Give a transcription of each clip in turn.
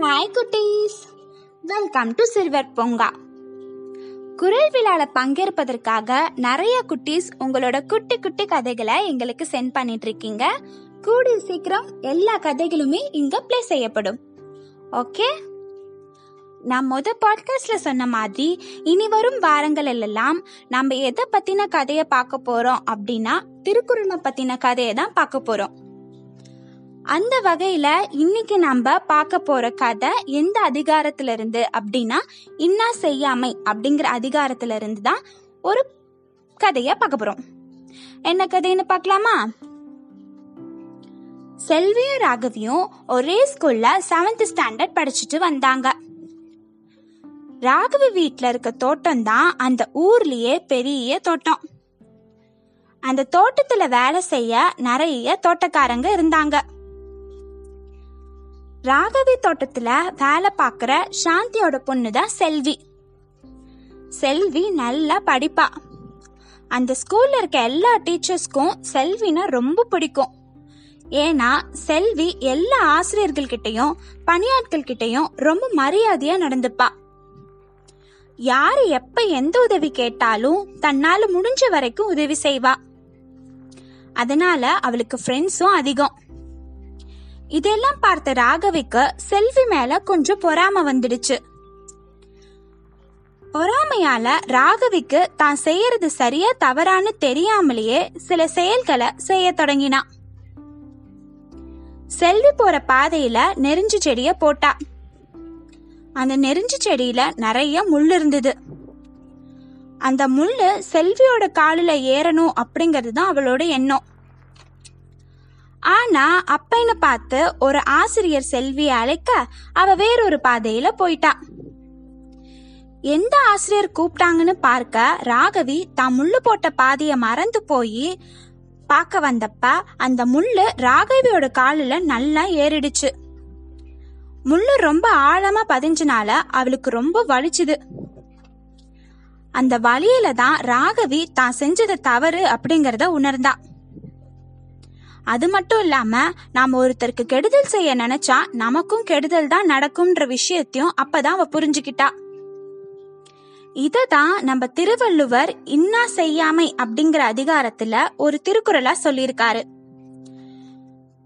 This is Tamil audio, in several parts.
ஹாய் குட்டீஸ். வெல்கம் டு சில்வர் பொங்கா குரல் விழால பங்கேற்பதற்காக நிறைய குட்டீஸ் உங்களோட குட்டி குட்டி கதைகளை எங்களுக்கு சென்ட் பண்ணிட்டு இருக்கீங்க. கூடிய சீக்கிரம் எல்லா கதைகளுமே இங்க ப்ளே செய்யப்படும். ஓகே நான் முத பாட்காஸ்ட்ல சொன்ன மாதிரி இனி வரும் வாரங்கள் எல்லாம் நம்ம எதை பத்தின கதையை பார்க்க போறோம் அப்படின்னா திருக்குறளை பத்தின கதையை தான் பார்க்க போறோம். அந்த வகையில இன்னைக்கு நம்ம பார்க்க போற கதை எந்த அதிகாரத்துல இருந்து அப்படின்னா இன்னா செய்யாமை அப்படிங்கிற அதிகாரத்துல இருந்து தான் ஒரு கதைய பார்க்க போறோம். என்ன கதைன்னு பார்க்கலாமா? செல்வியும் ராகவியும் ஒரே ஸ்கூல்ல செவன்த் ஸ்டாண்டர்ட் படிச்சுட்டு வந்தாங்க. ராகவி வீட்டில் இருக்க தோட்டம் தான் அந்த ஊர்லயே பெரிய தோட்டம். அந்த தோட்டத்துல வேலை செய்ய நிறைய தோட்டக்காரங்க இருந்தாங்க. ராகவி தோட்டத்துல வேலை பார்க்குற சாந்தியோட பொண்ணு தான் செல்வி. செல்வி நல்லா படிப்பா. அந்த ஸ்கூல்ல இருக்க எல்லா டீச்சர்ஸ்க்கும் செல்வினா ரொம்ப பிடிக்கும். ஏன்னா செல்வி எல்லா ஆசிரியர்கள்கிட்டையும் பணியாட்கள் கிட்டயும் ரொம்ப மரியாதையா நடந்துப்பா. யாரு எப்ப எந்த உதவி கேட்டாலும் தன்னால முடிஞ்ச வரைக்கும் உதவி செய்வா. அதனால அவளுக்கு ஃப்ரெண்ட்ஸும் அதிகம். இதெல்லாம் பார்த்த ராகவிக்கு செல்வி மேல கொஞ்சம் பொறாம வந்துடுச்சு. பொறாமையால ராகவிக்கு தான் செய்யறது சரியா தவறான்னு தெரியாமலேயே சில செயல்களை செய்ய தொடங்கினான் செல்வி போற பாதையில நெருஞ்சு செடிய போட்டா. அந்த நெருஞ்சு செடியில நிறைய முள் இருந்தது. அந்த முள்ளு செல்வியோட காலில் ஏறணும் அப்படிங்கிறது தான் அவளோட எண்ணம். ஆனா அப்பைன்னு பார்த்து ஒரு ஆசிரியர் செல்வியை அழைக்க அவ வேறொரு பாதையில போயிட்டா. எந்த ஆசிரியர் கூப்பிட்டாங்கன்னு பார்க்க ராகவி தான் முள்ளு போட்ட பாதைய மறந்து போய் பார்க்க வந்தப்ப அந்த முள்ளு ராகவியோட காலில் நல்லா ஏறிடுச்சு. முள்ளு ரொம்ப ஆழமா பதிஞ்சனால அவளுக்கு ரொம்ப வலிச்சுது. அந்த வலியில தான் ராகவி தான் செஞ்சது தவறு அப்படிங்கறத உணர்ந்தா. அது மட்டும் இல்லாம நாம ஒருத்தருக்கு கெடுதல் செய்ய நினைச்சா நமக்கும் கெடுதல் தான் நடக்கும்ன்ற விஷயத்தையும் அப்பதான் அவ புரிஞ்சுக்கிட்டா. இததான் நம்ம திருவள்ளுவர் இன்னா செய்யாமை அப்படிங்கிற அதிகாரத்துல ஒரு திருக்குறளா சொல்லியிருக்காரு.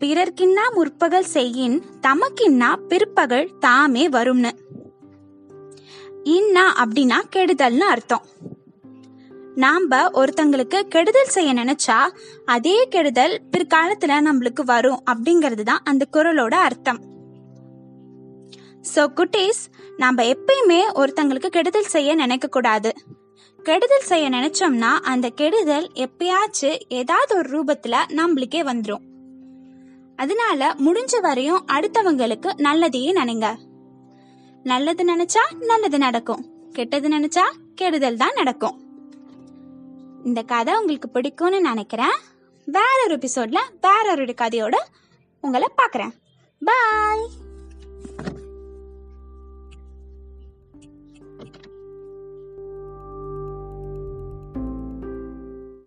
பிறர்க்கின்னா முற்பகல் செய்யின் தமக்கின்னா பிற்பகல் தாமே வரும்னு. இன்னா அப்படின்னா கெடுதல்னு அர்த்தம். நாம ஒருத்தங்களுக்கு கெடுதல் செய்ய நினைச்சா அதே கெடுதல் பிற்காலத்துல நம்மளுக்கு வரும் அப்படிங்கிறது தான் அந்த குரலோட அர்த்தம். சோ குட்டீஸ் நாம எப்பயுமே ஒருத்தங்களுக்கு கெடுதல் செய்ய நினைக்க கூடாது. கெடுதல் செய்ய நினைச்சோம்னா அந்த கெடுதல் எப்பயாச்சும் ஏதாவது ஒரு ரூபத்துல நம்மளுக்கே வந்துடும் அதனால முடிஞ்ச வரையும் அடுத்தவங்களுக்கு நல்லதையே நினைங்க. நல்லது நினைச்சா நல்லது நடக்கும். கெட்டது நினைச்சா கெடுதல் தான் நடக்கும். இந்த கதை உங்களுக்கு பிடிக்கும்னு நினைக்கிறேன். வேற ஒரு எபிசோட்ல வேற ஒரு கதையோட உங்களை பார்க்குறேன். பாய்